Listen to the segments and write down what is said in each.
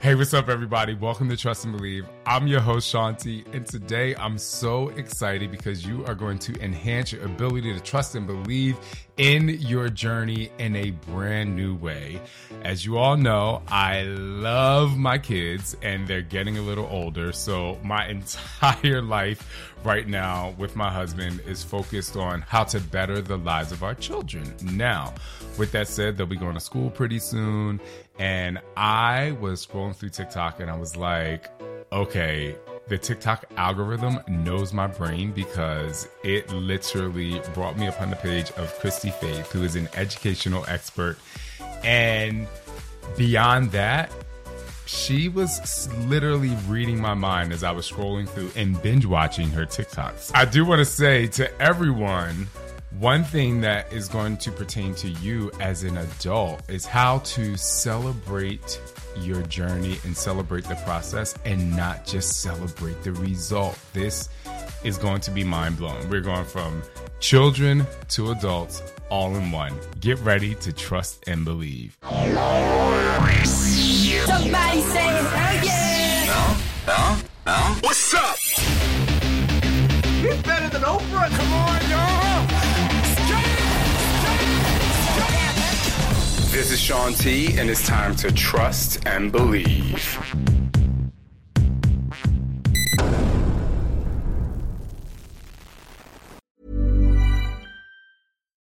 Hey, what's up, everybody? Welcome to Trust and Believe. I'm your host, Shaun T, and today I'm so excited because you are going to enhance your ability to trust and believe in your journey in a brand new way. As you all know, I love my kids and they're getting a little older, so my entire life right now with my husband is focused on how to better the lives of our children. Now, with that said, they'll be going to school pretty soon and I was scrolling through TikTok and I was like, okay, the TikTok algorithm knows my brain because it literally brought me upon the page of Christy Faith, who is an educational expert. And beyond that, she was literally reading my mind as I was scrolling through and binge watching her TikToks. I do want to say to everyone one thing that is going to pertain to you as an adult is how to celebrate your journey and celebrate the process and not just celebrate the result. This is going to be mind blowing. We're going from children to adults all in one. Get ready to trust and believe. Somebody say hell yeah! Huh? Huh? What's up? He's better than Oprah. Come on, y'all. This is Shaun T, and it's time to trust and believe.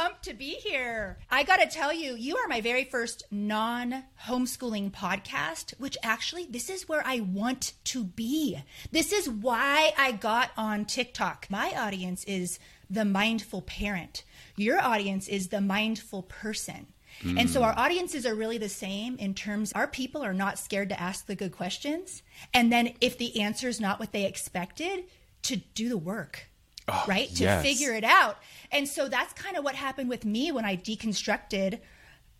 pumped to be here. I got to tell you, you are my very first non homeschooling podcast, which actually, this is where I want to be. This is why I got on TikTok. My audience is the mindful parent, your audience is the mindful person. And so our audiences are really the same in terms our people are not scared to ask the good questions. And then if the answer is not what they expected, to do the work. Oh, right? To yes. figure it out. And so that's kind of what happened with me when I deconstructed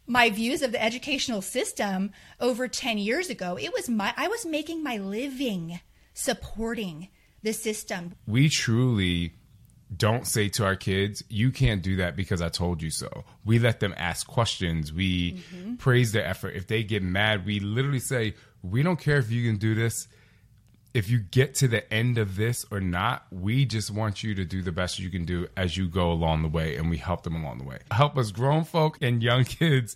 my views of the educational system over 10 years ago. It was my I was making my living supporting the system. we truly don't say to our kids, you can't do that because I told you so. We let them ask questions. We mm-hmm. praise their effort. If they get mad, we literally say, we don't care if you can do this. If you get to the end of this or not, we just want you to do the best you can do as you go along the way, and we help them along the way. Help us grown folk and young kids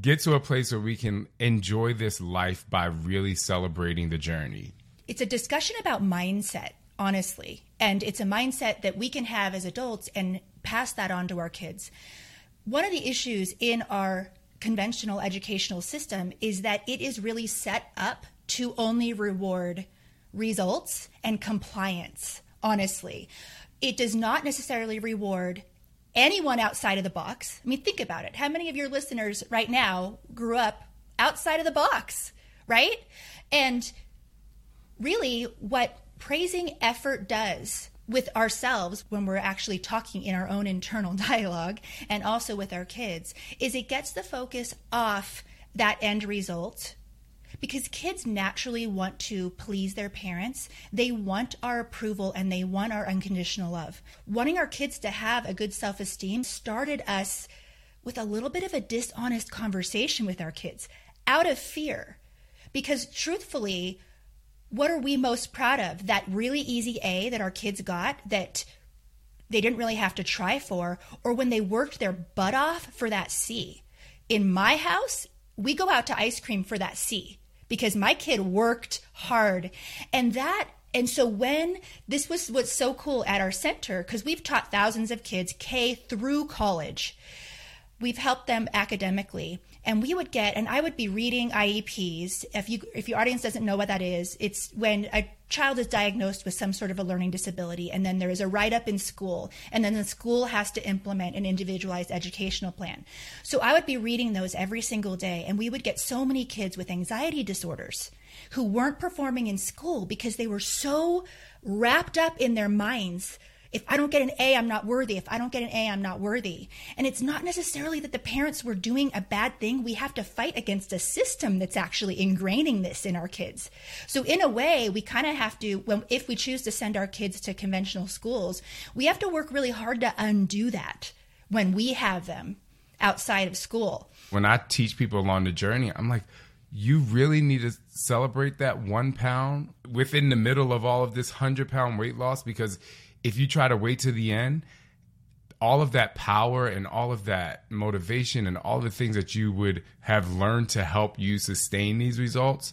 get to a place where we can enjoy this life by really celebrating the journey. It's a discussion about mindset, honestly. And it's a mindset that we can have as adults and pass that on to our kids. One of the issues in our conventional educational system is that it is really set up to only reward results and compliance, honestly. It does not necessarily reward anyone outside of the box. I mean, think about it. How many of your listeners right now grew up outside of the box, right? And really what praising effort does with ourselves when we're actually talking in our own internal dialogue and also with our kids is it gets the focus off that end result because kids naturally want to please their parents. They want our approval and they want our unconditional love. Wanting our kids to have a good self esteem started us with a little bit of a dishonest conversation with our kids out of fear. Because truthfully, what are we most proud of? That really easy A that our kids got that they didn't really have to try for, or when they worked their butt off for that C. In my house, we go out to ice cream for that C because my kid worked hard. And that And so when this was what's so cool at our center, because we've taught thousands of kids K through college, we've helped them academically. And we would get and i would be reading ieps if you if your audience doesn't know what that is it's when a child is diagnosed with some sort of a learning disability and then there is a write-up in school and then the school has to implement an individualized educational plan. So i would be reading those every single day and we would get so many kids with anxiety disorders who weren't performing in school because they were so wrapped up in their minds if I don't get an A, I'm not worthy. If I don't get an A, I'm not worthy. And it's not necessarily that the parents were doing a bad thing. We have to fight against a system that's actually ingraining this in our kids. So in a way, we kind of have to, when, if we choose to send our kids to conventional schools, we have to work really hard to undo that when we have them outside of school. When I teach people along the journey, I'm like, you really need to celebrate that one pound within the middle of all of this hundred pound weight loss because if you try to wait to the end, all of that power and all of that motivation and all the things that you would have learned to help you sustain these results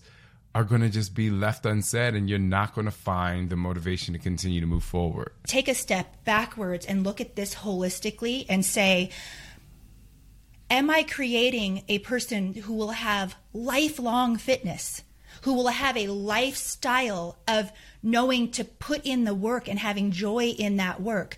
are going to just be left unsaid and you're not going to find the motivation to continue to move forward. Take a step backwards and look at this holistically and say, Am I creating a person who will have lifelong fitness? Who will have a lifestyle of knowing to put in the work and having joy in that work,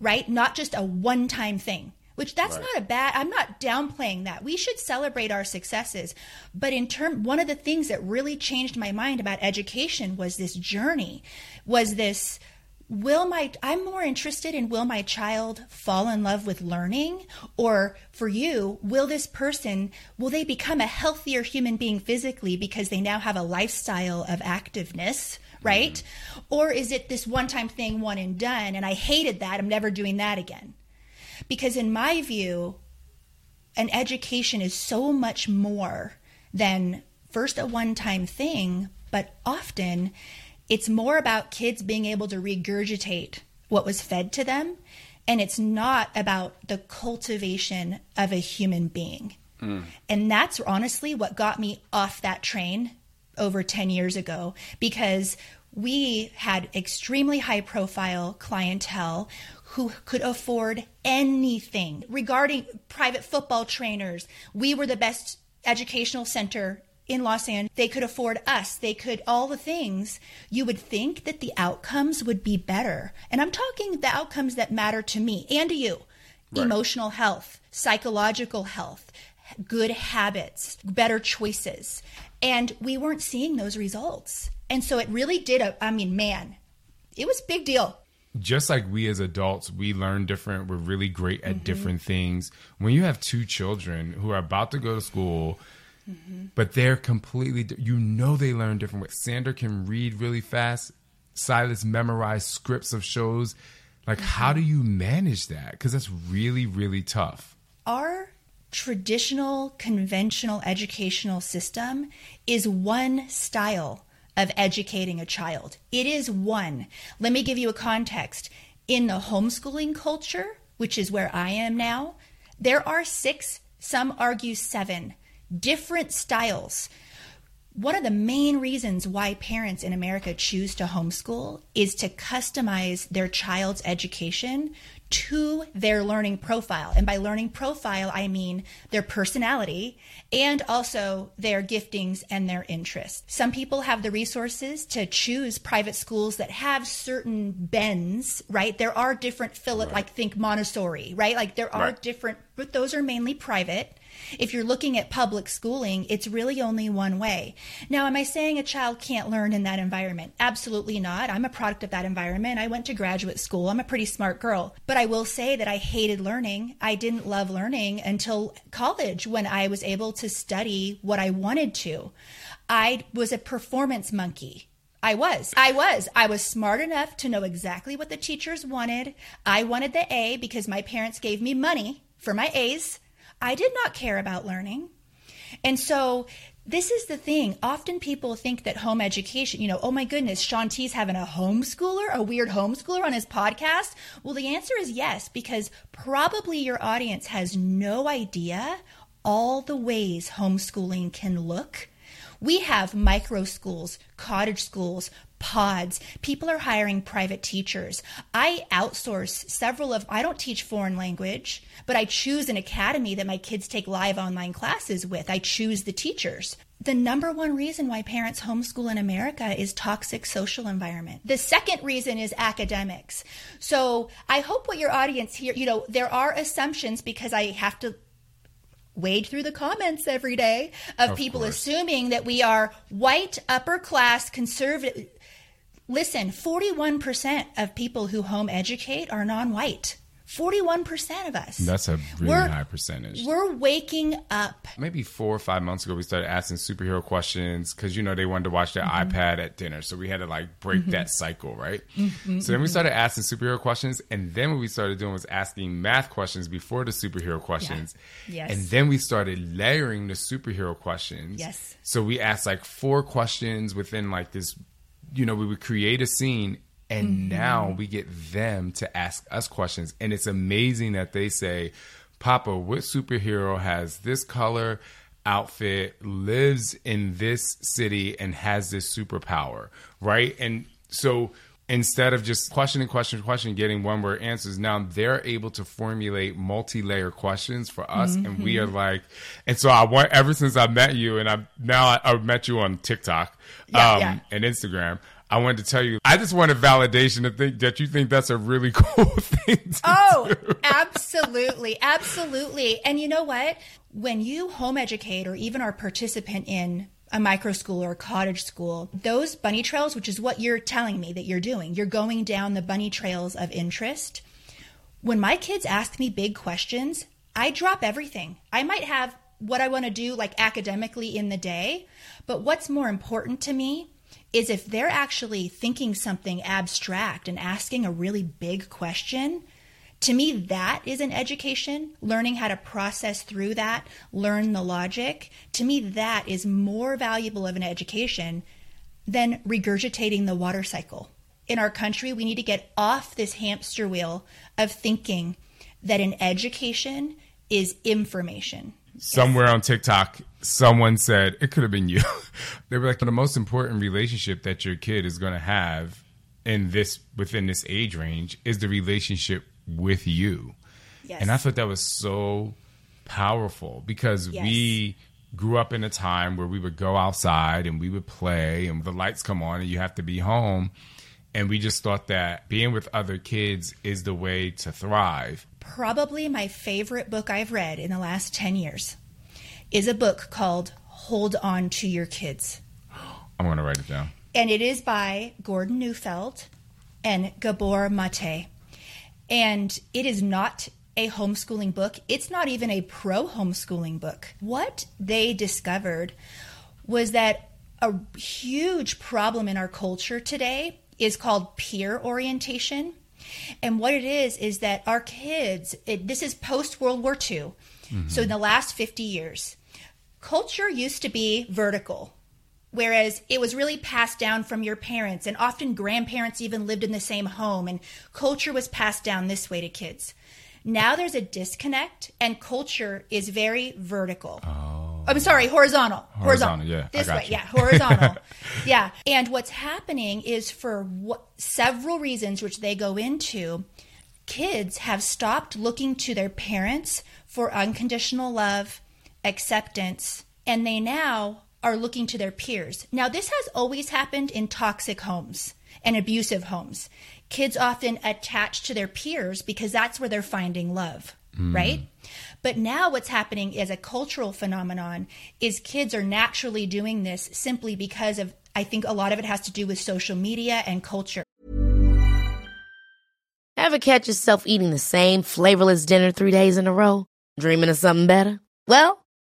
right? Not just a one time thing. Which that's right. not a bad. I'm not downplaying that. We should celebrate our successes, but in term, one of the things that really changed my mind about education was this journey, was this will my i'm more interested in will my child fall in love with learning? Or for you will this person will they become a healthier human being physically because they now have a lifestyle of activeness right? Mm-hmm. or is it this one time thing one and done and i hated that i'm never doing that again? Because in my view an education is so much more than first a one time thing but often it's more about kids being able to regurgitate what was fed to them, and it's not about the cultivation of a human being. Mm. And that's honestly what got me off that train over 10 years ago because we had extremely high profile clientele who could afford anything regarding private football trainers. We were the best educational center in Los Angeles, they could afford us, they could all the things, you would think that the outcomes would be better. And I'm talking the outcomes that matter to me and to you right. emotional health, psychological health, good habits, better choices. And we weren't seeing those results. And so it really did, a, I mean, man, it was a big deal just like we as adults, we learn different. We're really great at mm-hmm. different things. When you have two children who are about to go to school, Mm-hmm. But they're completely, you know, they learn different ways. Sander can read really fast. Silas memorized scripts of shows. Like, mm-hmm. how do you manage that? Because that's really, really tough. Our traditional, conventional educational system is one style of educating a child. It is one. Let me give you a context. In the homeschooling culture, which is where I am now, there are six, some argue seven different styles. One of the main reasons why parents in America choose to homeschool is to customize their child's education to their learning profile. And by learning profile, I mean their personality and also their giftings and their interests. Some people have the resources to choose private schools that have certain bends, right? There are different Philip, right. like think Montessori, right? Like there are right. different, but those are mainly private. If you're looking at public schooling, it's really only one way. Now, am I saying a child can't learn in that environment? Absolutely not. I'm a product of that environment. I went to graduate school. I'm a pretty smart girl. But I will say that I hated learning. I didn't love learning until college when I was able to study what I wanted to. I was a performance monkey. I was. I was. I was smart enough to know exactly what the teachers wanted. I wanted the A because my parents gave me money for my A's. I did not care about learning. And so this is the thing. Often people think that home education, you know, oh my goodness, Shaun T's having a homeschooler, a weird homeschooler on his podcast. Well, the answer is yes, because probably your audience has no idea all the ways homeschooling can look. We have micro schools, cottage schools, pods. People are hiring private teachers. I outsource several of, I don't teach foreign language, but I choose an academy that my kids take live online classes with. I choose the teachers. The number one reason why parents homeschool in America is toxic social environment. The second reason is academics. So I hope what your audience here, you know, there are assumptions because I have to wade through the comments every day of, Of people course. assuming that we are white, upper class, conservative. Listen, 41% of people who home educate are non white. 41% of us. That's a really We're- high percentage. We're waking up. maybe four or five months ago we started asking superhero questions because you know they wanted to watch their Mm-hmm. ipad at dinner so we had to like break mm-hmm. that cycle right mm-hmm, so then we mm-hmm. started asking superhero questions and then what we started doing was asking math questions before the superhero questions Yes. and then we started layering the superhero questions Yes. so we asked like four questions within like this you know we would create a scene and Mm-hmm. now we get them to ask us questions. And it's amazing that they say papa what superhero has this color outfit lives in this city and has this superpower? Right? And so instead of just questioning question question getting one word answers now they're able to formulate multi-layer questions for us and we are like and so i want ever since i met you and i now i, I met you on tiktok Yeah, um, yeah. and instagram I wanted to tell you, I just wanted validation to think that you think that's a really cool thing. To Oh, do. absolutely. Absolutely. And you know what? When you home educate or even are participant in a micro school or a cottage school, those bunny trails, which is what you're telling me that you're doing, you're going down the bunny trails of interest. When my kids ask me big questions, I drop everything. I might have what I want to do like academically in the day, but what's more important to me is if they're actually thinking something abstract and asking a really big question, to me, that is an education. Learning how to process through that, learn the logic. To me, that is more valuable of an education than regurgitating the water cycle. In our country, we need to get off this hamster wheel of thinking that an education is information. Somewhere on TikTok, someone said, it could have been you. they were like, the most important relationship that your kid is going to have in this, within this age range is the relationship with you. Yes. And I thought that was so powerful because Yes. we grew up in a time where we would go outside and we would play and the lights come on and you have to be home. And we just thought that being with other kids is the way to thrive. probably my favorite book I've read in the last 10 years is a book called Hold On to Your Kids. I'm going to write it down. And it is by Gordon Neufeld and Gabor Mate. And it is not a homeschooling book. It's not even a pro homeschooling book. What they discovered was that a huge problem in our culture today is called peer orientation. And what it is, is that our kids, it, this is post World War II. So mm-hmm. in the last 50 years, culture used to be vertical, whereas it was really passed down from your parents, and often grandparents even lived in the same home, and culture was passed down this way to kids. Now there's a disconnect, and culture is very vertical. Oh. I'm sorry, horizontal. Horizontal, yeah, I This way, you. yeah, horizontal. yeah. And what's happening is for what, several reasons, which they go into, kids have stopped looking to their parents for unconditional love, acceptance, and they now are looking to their peers. Now, this has always happened in toxic homes and abusive homes. Kids often attach to their peers because that's where they're finding love, mm. right? But now what's happening as a cultural phenomenon is kids are naturally doing this simply because of I think a lot of it has to do with social media and culture. Ever catch yourself eating the same flavorless dinner three days in a row? Dreaming of something better? Well,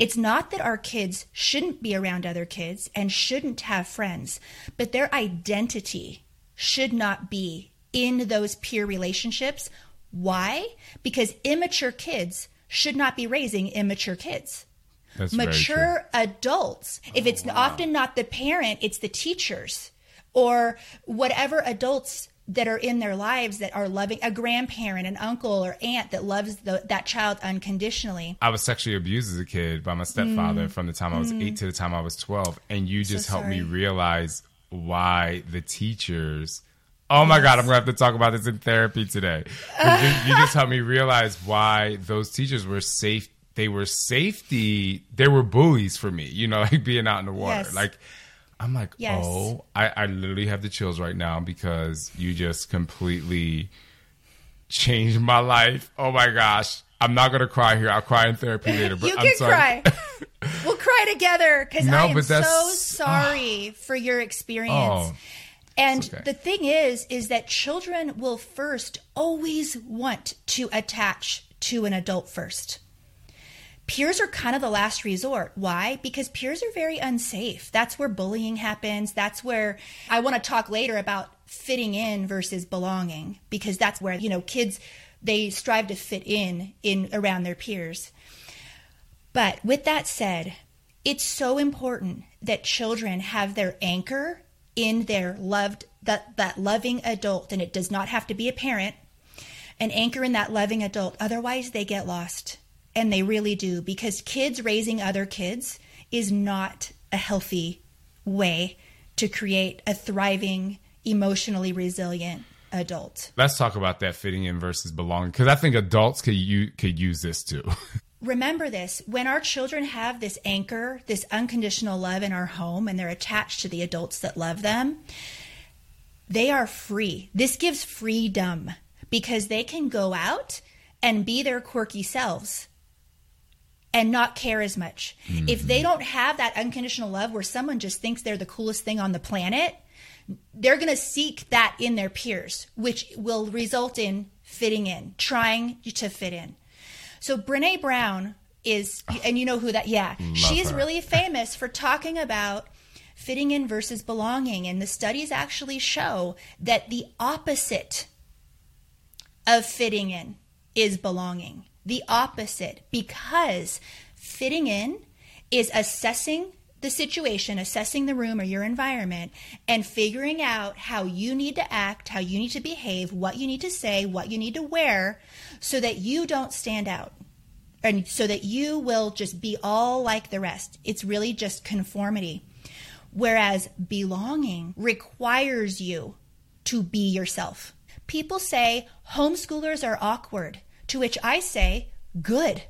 It's not that our kids shouldn't be around other kids and shouldn't have friends, but their identity should not be in those peer relationships. Why? Because immature kids should not be raising immature kids. That's mature adults. if it's oh, often not the parent, it's the teachers or whatever adults that are in their lives that are loving a grandparent, an uncle or aunt that loves the, that child unconditionally. I was sexually abused as a kid by my stepfather mm. from the time I was eight to the time I was 12. And you just helped me realize why the teachers. Oh my God, I'm going to have to talk about this in therapy today. you, you just helped me realize why those teachers were safe. They were safety. They were bullies for me, you know, like being out in the water. Yes. Like, I'm like, Yes. oh, I, I literally have the chills right now because you just completely changed my life. Oh my gosh. I'm not gonna cry here. I'll cry in therapy later. But you I'm can sorry. cry. we'll cry together because No, I am so sorry ah. for your experience. Oh, and okay. the thing is, is that children will first always want to attach to an adult first. Peers are kind of the last resort. Why? Because peers are very unsafe. That's where bullying happens. That's where I want to talk later about fitting in versus belonging because that's where, you know, kids they strive to fit in in around their peers. But with that said, it's so important that children have their anchor in their loved that that loving adult and it does not have to be a parent an anchor in that loving adult otherwise they get lost and they really do because kids raising other kids is not a healthy way to create a thriving emotionally resilient adult Let's talk about that fitting in versus belonging because I think adults could you could use this too. remember this when our children have this anchor, this unconditional love in our home, and they're attached to the adults that love them, they are free. This gives freedom because they can go out and be their quirky selves and not care as much. If they mm-hmm. don't have that unconditional love where someone just thinks they're the coolest thing on the planet, they're going to seek that in their peers, which will result in fitting in, trying to fit in. So Brene Brown is, ah. and you know who that? Yeah, she's her. really famous for talking about fitting in versus belonging, and the studies actually show that the opposite of fitting in is belonging. The opposite, because fitting in is assessing the situation, assessing the room or your environment, and figuring out how you need to act, how you need to behave, what you need to say, what you need to wear, so that you don't stand out. And so that you will just be all like the rest. It's really just conformity. Whereas belonging requires you to be yourself. People say homeschoolers are awkward, to which I say, good.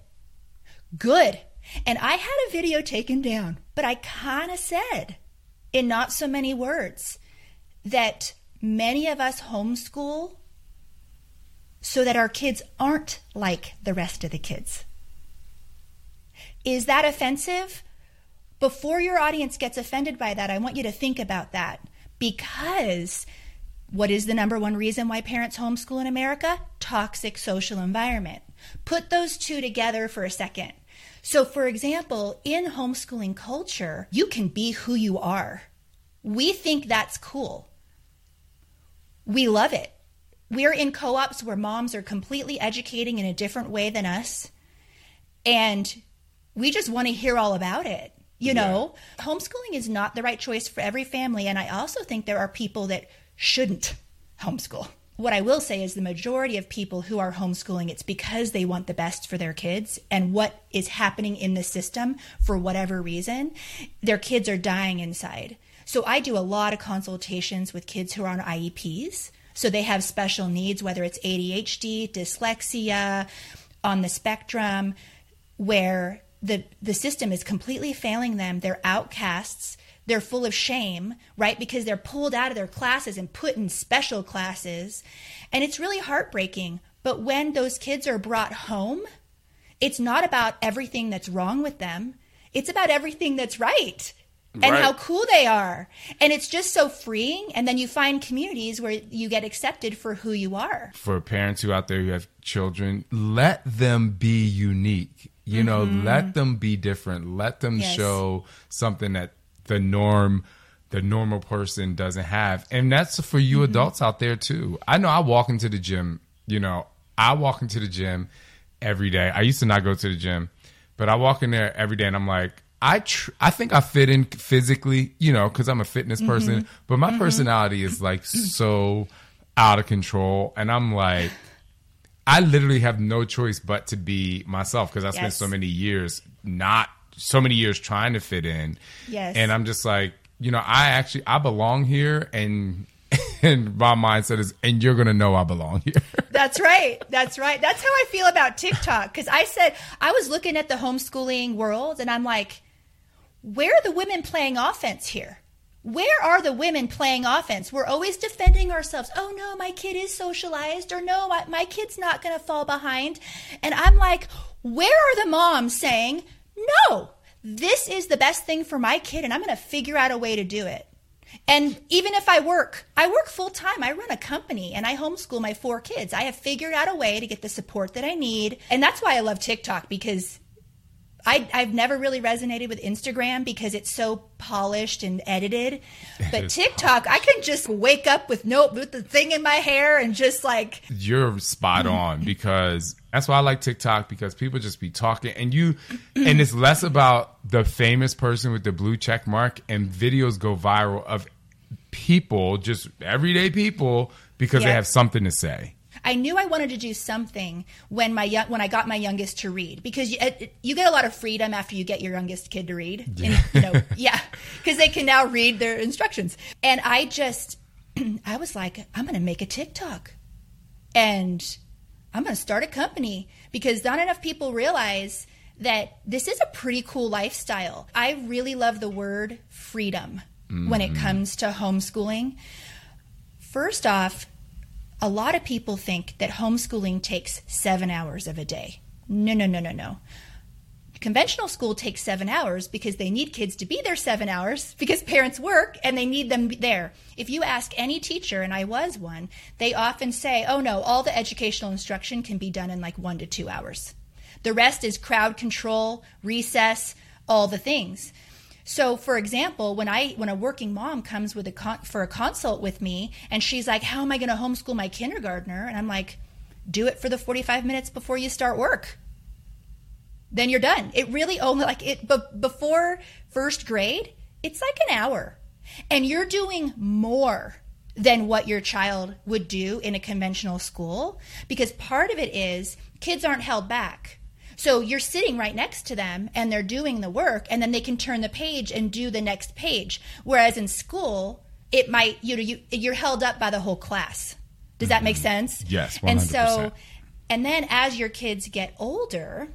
Good. And I had a video taken down, but I kind of said, in not so many words, that many of us homeschool so that our kids aren't like the rest of the kids. Is that offensive? Before your audience gets offended by that, I want you to think about that because what is the number one reason why parents homeschool in America? Toxic social environment. Put those two together for a second. So, for example, in homeschooling culture, you can be who you are. We think that's cool. We love it. We're in co ops where moms are completely educating in a different way than us. And we just want to hear all about it. You know, homeschooling is not the right choice for every family. And I also think there are people that shouldn't homeschool. What I will say is the majority of people who are homeschooling, it's because they want the best for their kids. And what is happening in the system, for whatever reason, their kids are dying inside. So I do a lot of consultations with kids who are on IEPs. So they have special needs, whether it's ADHD, dyslexia, on the spectrum, where the the system is completely failing them. They're outcasts. They're full of shame, right? Because they're pulled out of their classes and put in special classes. And it's really heartbreaking. But when those kids are brought home, it's not about everything that's wrong with them. It's about everything that's right and Right. how cool they are. And it's just so freeing. And then you find communities where you get accepted for who you are. for parents who out there who have children, let them be unique. You know, let them be different. Let them Mm-hmm. Yes. show something that the norm the normal person doesn't have. And that's for you Mm-hmm. adults out there too. I know I walk into the gym, you know, I walk into the gym every day. I used to not go to the gym, but I walk in there every day and I'm like, I tr- I think I fit in physically, you know, because I'm a fitness person, but my personality is like so out of control. And I'm like, I literally have no choice but to be myself because I spent so many years not so many years trying to fit in. Yes. And I'm just like, you know, I actually I belong here and and my mindset is and you're gonna know I belong here. That's right. That's right. That's how I feel about TikTok. Because I said, I was looking at the homeschooling world and I'm like, where are the women playing offense here? Where are the women playing offense? We're always defending ourselves. Oh no, my kid is socialized, or no, my, my kid's not going to fall behind. And I'm like, where are the moms saying, no, this is the best thing for my kid, and I'm going to figure out a way to do it? And even if I work, I work full time. I run a company and I homeschool my four kids. I have figured out a way to get the support that I need. And that's why I love TikTok because I, I've never really resonated with Instagram because it's so polished and edited. But TikTok, I can just wake up with no with the thing in my hair and just like you're spot on because that's why I like TikTok because people just be talking and you and it's less about the famous person with the blue check mark and videos go viral of people just everyday people because they have something to say. I knew I wanted to do something when my young, when I got my youngest to read because you, you get a lot of freedom after you get your youngest kid to read. And, you know, yeah, because they can now read their instructions. And I just, I was like, I'm going to make a TikTok, and I'm going to start a company because not enough people realize that this is a pretty cool lifestyle. I really love the word freedom when it mm-hmm. comes to homeschooling. First off, a lot of people think that homeschooling takes seven hours of a day. No, no, no, no, no. Conventional school takes seven hours because they need kids to be there seven hours because parents work and they need them there. If you ask any teacher, and I was one, they often say, oh no, all the educational instruction can be done in like one to two hours. The rest is crowd control, recess, all the things. So, for example, when I when a working mom comes with a con- for a consult with me, and she's like, "How am I going to homeschool my kindergartner?" and I'm like, "Do it for the 45 minutes before you start work. Then you're done. It really only like it, but before first grade, it's like an hour, and you're doing more than what your child would do in a conventional school because part of it is kids aren't held back. So you're sitting right next to them and they're doing the work and then they can turn the page and do the next page. Whereas in school, it might you know you you're held up by the whole class. Does that make sense? Yes, And 100%. so and then as your kids get older,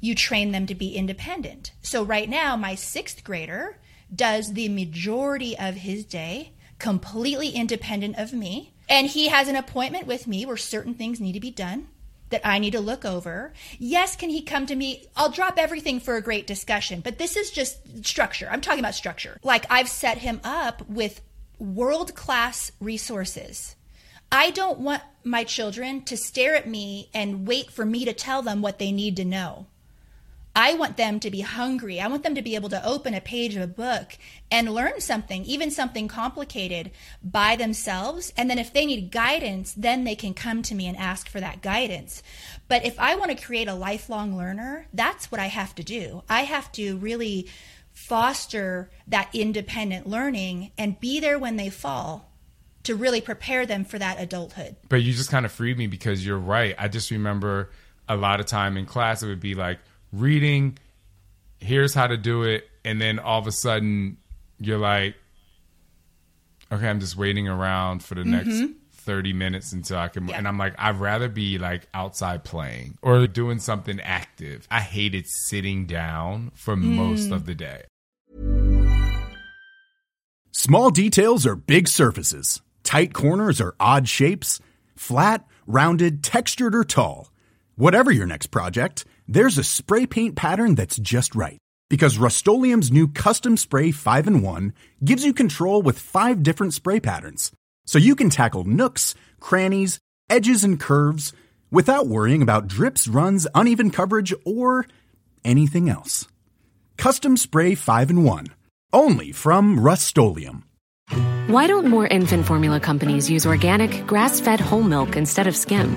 you train them to be independent. So right now my 6th grader does the majority of his day completely independent of me. And he has an appointment with me where certain things need to be done that I need to look over. Yes, can he come to me? I'll drop everything for a great discussion, but this is just structure. I'm talking about structure. Like I've set him up with world class resources. I don't want my children to stare at me and wait for me to tell them what they need to know. I want them to be hungry. I want them to be able to open a page of a book and learn something, even something complicated, by themselves. And then if they need guidance, then they can come to me and ask for that guidance. But if I want to create a lifelong learner, that's what I have to do. I have to really foster that independent learning and be there when they fall to really prepare them for that adulthood. But you just kind of freed me because you're right. I just remember a lot of time in class it would be like reading, here's how to do it, and then all of a sudden you're like, okay, I'm just waiting around for the next 30 minutes until I can. Mm-hmm. Yeah. And I'm like, I'd rather be like outside playing or doing something active. I hated sitting down for Mm. most of the day. Small details are big surfaces. Tight corners are odd shapes. Flat, rounded, textured, or tall. Whatever your next project, there's a spray paint pattern that's just right. Because Rust new Custom Spray 5 in 1 gives you control with five different spray patterns. So you can tackle nooks, crannies, edges, and curves without worrying about drips, runs, uneven coverage, or anything else. Custom Spray 5 in 1. Only from Rust-Oleum. Why don't more infant formula companies use organic, grass fed whole milk instead of skim?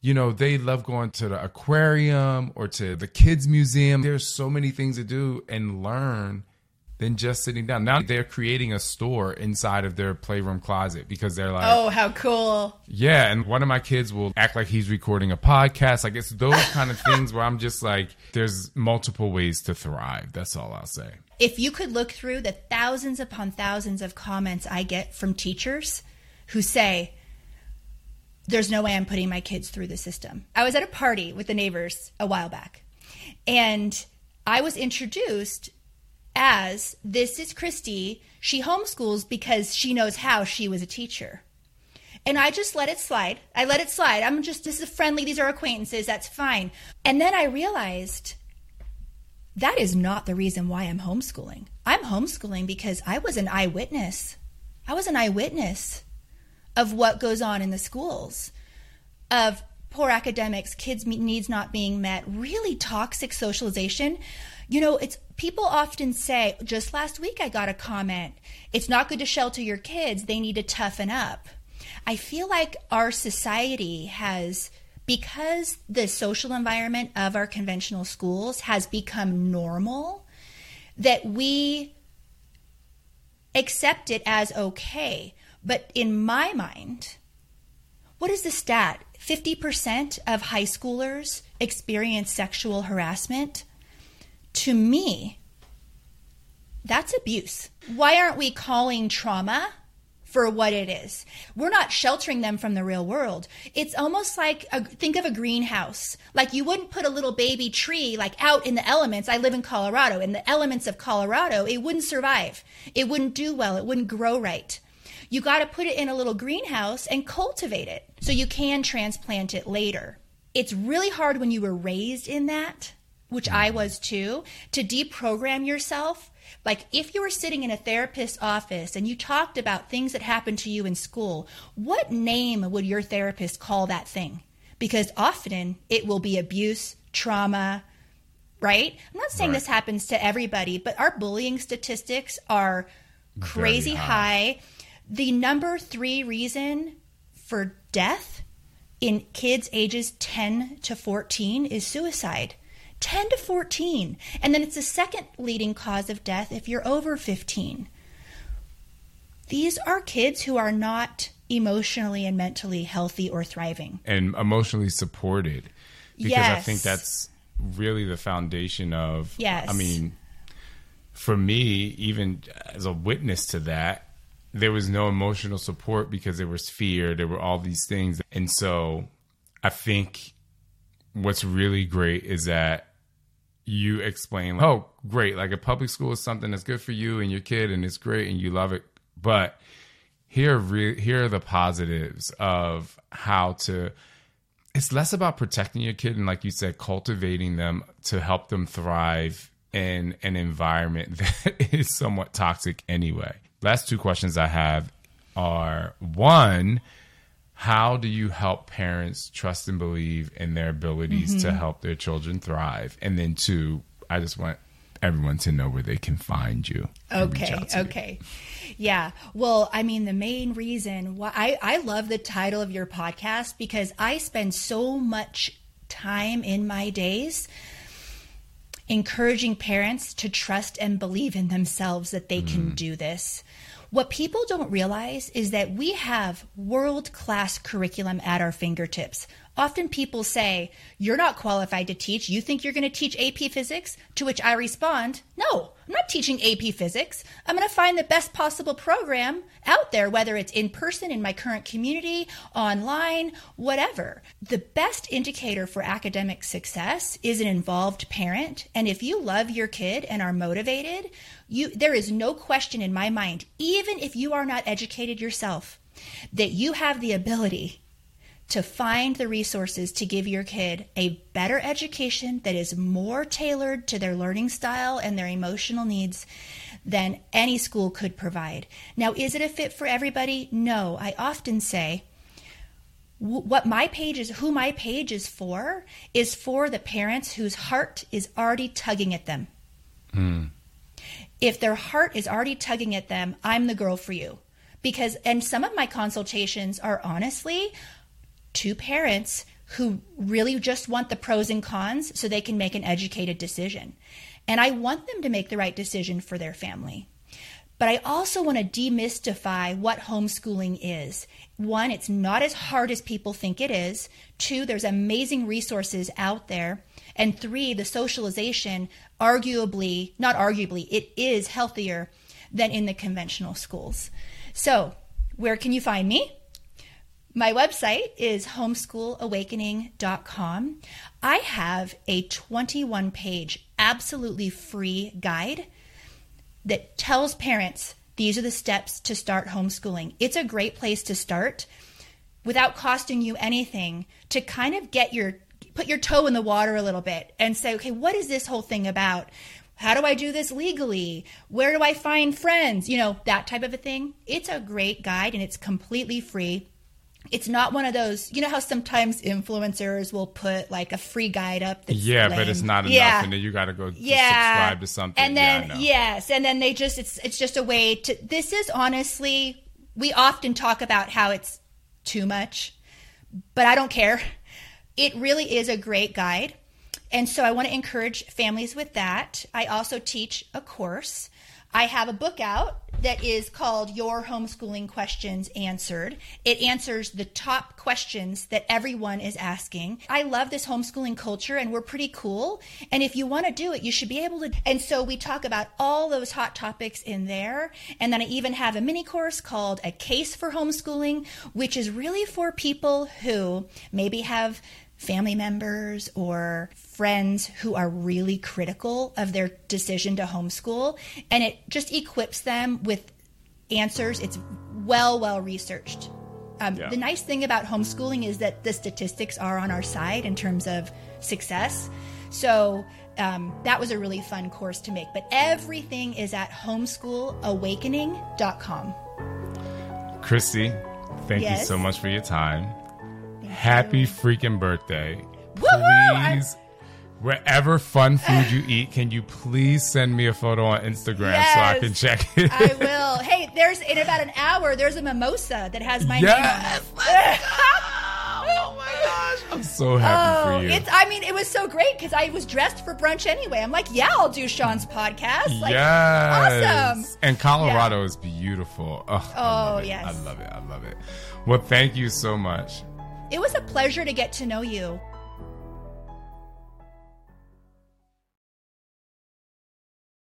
you know, they love going to the aquarium or to the kids museum. There's so many things to do and learn than just sitting down. Now they're creating a store inside of their playroom closet because they're like, Oh, how cool. yeah. And one of my kids will act like he's recording a podcast. Like it's those kind of things where I'm just like, there's multiple ways to thrive. That's all I'll say. If you could look through the thousands upon thousands of comments I get from teachers who say, there's no way I'm putting my kids through the system. I was at a party with the neighbors a while back, and I was introduced as this is Christy. She homeschools because she knows how she was a teacher. And I just let it slide. I let it slide. I'm just, this is friendly. These are acquaintances. That's fine. And then I realized that is not the reason why I'm homeschooling. I'm homeschooling because I was an eyewitness. I was an eyewitness of what goes on in the schools, of poor academics, kids' needs not being met, really toxic socialization. You know, it's people often say, just last week I got a comment, it's not good to shelter your kids, they need to toughen up. I feel like our society has because the social environment of our conventional schools has become normal that we accept it as okay. But in my mind, what is the stat? 50% of high schoolers experience sexual harassment. To me, that's abuse. Why aren't we calling trauma for what it is? We're not sheltering them from the real world. It's almost like a, think of a greenhouse. Like you wouldn't put a little baby tree like out in the elements. I live in Colorado. In the elements of Colorado, it wouldn't survive. It wouldn't do well. It wouldn't grow right. You got to put it in a little greenhouse and cultivate it so you can transplant it later. It's really hard when you were raised in that, which I was too, to deprogram yourself. Like if you were sitting in a therapist's office and you talked about things that happened to you in school, what name would your therapist call that thing? Because often it will be abuse, trauma, right? I'm not saying Right. this happens to everybody, but our bullying statistics are crazy high. high. The number three reason for death in kids ages 10 to 14 is suicide. 10 to 14. And then it's the second leading cause of death if you're over 15. These are kids who are not emotionally and mentally healthy or thriving. and emotionally supported because I think that's really the foundation of Yes. I mean for me even as a witness to that there was no emotional support because there was fear there were all these things. And so I think what's really great is that you explain oh great like a public school is something that's good for you and your kid and it's great and you love it. But here are re- here are the positives of how to it's less about protecting your kid and like you said cultivating them to help them thrive in an environment that is somewhat toxic anyway last two questions i have are one how do you help parents trust and believe in their abilities to mm-hmm. help their children thrive and then two i just want everyone to know where they can find you reach Okay, you. okay. Yeah. Well, I mean, the main reason why I, I love the title of your podcast because I spend so much time in my days encouraging parents to trust and believe in themselves that they can mm. do this. What people don't realize is that we have world class curriculum at our fingertips. Often people say, You're not qualified to teach. You think you're going to teach AP physics? To which I respond, No, I'm not teaching AP physics. I'm going to find the best possible program out there, whether it's in person in my current community, online, whatever. The best indicator for academic success is an involved parent. And if you love your kid and are motivated, you, there is no question in my mind, even if you are not educated yourself, that you have the ability to find the resources to give your kid a better education that is more tailored to their learning style and their emotional needs than any school could provide. Now, is it a fit for everybody? No. I often say, what my page is, who my page is for, is for the parents whose heart is already tugging at them. Mm. If their heart is already tugging at them, I'm the girl for you. Because, and some of my consultations are honestly to parents who really just want the pros and cons so they can make an educated decision. And I want them to make the right decision for their family. But I also want to demystify what homeschooling is. One, it's not as hard as people think it is. Two, there's amazing resources out there. And three, the socialization, arguably, not arguably, it is healthier than in the conventional schools. So, where can you find me? My website is homeschoolawakening.com. I have a 21 page, absolutely free guide that tells parents these are the steps to start homeschooling. It's a great place to start without costing you anything to kind of get your put your toe in the water a little bit and say, okay, what is this whole thing about? How do I do this legally? Where do I find friends? You know, that type of a thing. It's a great guide and it's completely free it's not one of those you know how sometimes influencers will put like a free guide up yeah lame. but it's not enough yeah. and then you got to go yeah. subscribe to something and then yeah, yes and then they just it's it's just a way to this is honestly we often talk about how it's too much but i don't care it really is a great guide and so i want to encourage families with that i also teach a course I have a book out that is called Your Homeschooling Questions Answered. It answers the top questions that everyone is asking. I love this homeschooling culture and we're pretty cool. And if you want to do it, you should be able to. And so we talk about all those hot topics in there. And then I even have a mini course called A Case for Homeschooling, which is really for people who maybe have family members or friends who are really critical of their decision to homeschool. And it just equips them with answers. It's well, well researched. Um, yeah. The nice thing about homeschooling is that the statistics are on our side in terms of success. So um, that was a really fun course to make. But everything is at homeschoolawakening.com. Christy, thank yes. you so much for your time. Happy freaking birthday. Woo-hoo! Please, wherever fun food you eat, can you please send me a photo on Instagram so I can check it? I will. Hey, there's in about an hour, there's a mimosa that has my yes, name on it. oh my gosh. I'm so happy oh, for you. It's I mean, it was so great because I was dressed for brunch anyway. I'm like, yeah, I'll do Sean's podcast. Like, yes. Awesome. And Colorado is beautiful. Oh, oh I yes. I love it. I love it. Well, thank you so much. It was a pleasure to get to know you.